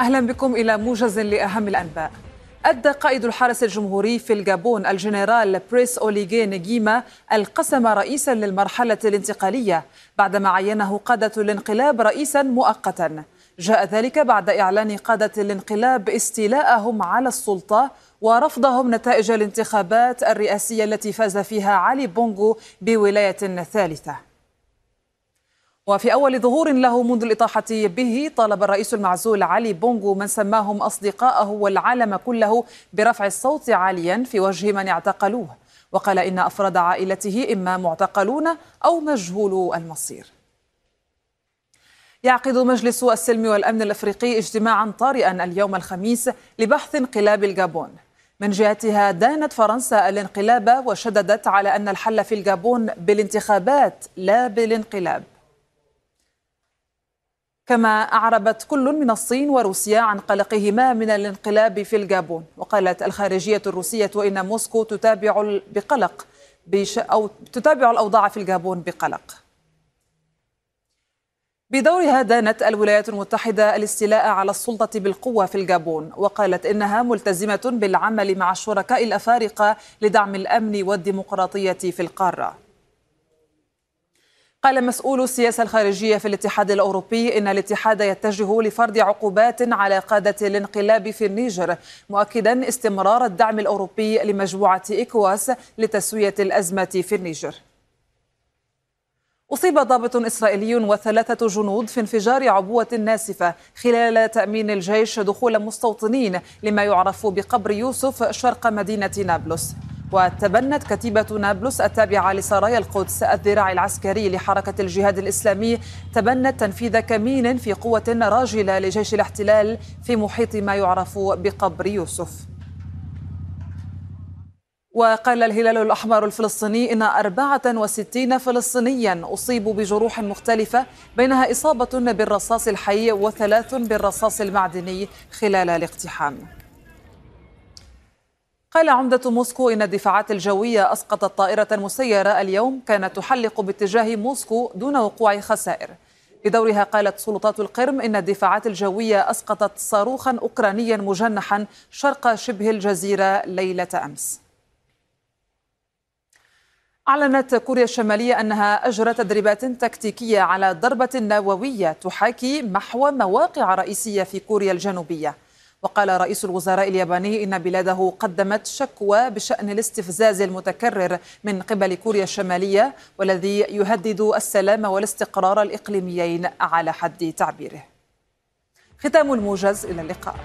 أهلا بكم إلى موجز لأهم الأنباء. أدى قائد الحرس الجمهوري في الجابون الجنرال بريس أوليغي نجيما القسم رئيسا للمرحلة الانتقالية بعدما عينه قادة الانقلاب رئيسا مؤقتا. جاء ذلك بعد إعلان قادة الانقلاب استيلاءهم على السلطة ورفضهم نتائج الانتخابات الرئاسية التي فاز فيها علي بونغو بولاية ثالثة. وفي أول ظهور له منذ الإطاحة به طالب الرئيس المعزول علي بونغو من سماهم أصدقائه والعالم كله برفع الصوت عاليا في وجه من اعتقلوه. وقال إن أفراد عائلته إما معتقلون أو مجهولو المصير. يعقد مجلس السلم والأمن الأفريقي اجتماعا طارئا اليوم الخميس لبحث انقلاب الجابون. من جهتها دانت فرنسا الانقلاب وشددت على أن الحل في الجابون بالانتخابات لا بالانقلاب. كما أعربت كل من الصين وروسيا عن قلقهما من الانقلاب في الجابون. وقالت الخارجية الروسية إن موسكو تتابع بقلق بش أو تتابع الأوضاع في الجابون بقلق. بدورها دانت الولايات المتحدة الاستيلاء على السلطة بالقوة في الجابون. وقالت إنها ملتزمة بالعمل مع الشركاء الأفارقة لدعم الأمن والديمقراطية في القارة. قال مسؤول السياسة الخارجية في الاتحاد الأوروبي إن الاتحاد يتجه لفرض عقوبات على قادة الانقلاب في النيجر مؤكدا استمرار الدعم الأوروبي لمجموعة إكواس لتسوية الأزمة في النيجر. أصيب ضابط إسرائيلي وثلاثة جنود في انفجار عبوة ناسفة خلال تأمين الجيش دخول مستوطنين لما يعرف بقبر يوسف شرق مدينة نابلس. وتبنت كتيبة نابلس التابعة لسرايا القدس الذراع العسكري لحركة الجهاد الإسلامي تبنت تنفيذ كمين في قوة راجلة لجيش الاحتلال في محيط ما يعرف بقبر يوسف. وقال الهلال الأحمر الفلسطيني إن 64 فلسطينيا أصيبوا بجروح مختلفة بينها إصابة بالرصاص الحي وثلاث بالرصاص المعدني خلال الاقتحام. قال عمدة موسكو إن الدفاعات الجوية أسقطت طائرة مسيرة اليوم كانت تحلق باتجاه موسكو دون وقوع خسائر. بدورها قالت سلطات القرم إن الدفاعات الجوية أسقطت صاروخا أوكرانيا مجنحا شرق شبه الجزيرة ليلة أمس. أعلنت كوريا الشمالية أنها أجرت تدريبات تكتيكية على ضربة نووية تحاكي محو مواقع رئيسية في كوريا الجنوبية. وقال رئيس الوزراء الياباني إن بلاده قدمت شكوى بشأن الاستفزاز المتكرر من قبل كوريا الشمالية والذي يهدد السلام والاستقرار الإقليميين على حد تعبيره. ختام الموجز إلى اللقاء.